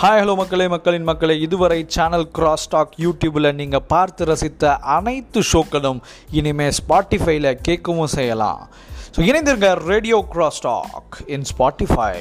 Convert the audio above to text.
Hi hello மக்களே மக்களின் மக்களே. இதுவரை சேனல் கிராஸ் டாக் யூடியூப்பில் நீங்கள் பார்த்து ரசித்த அனைத்து ஷோக்களும் இனிமேல் ஸ்பாட்டிஃபைல கேட்கவும் செய்யலாம். ஸோ இணைந்திருங்க radio cross talk in Spotify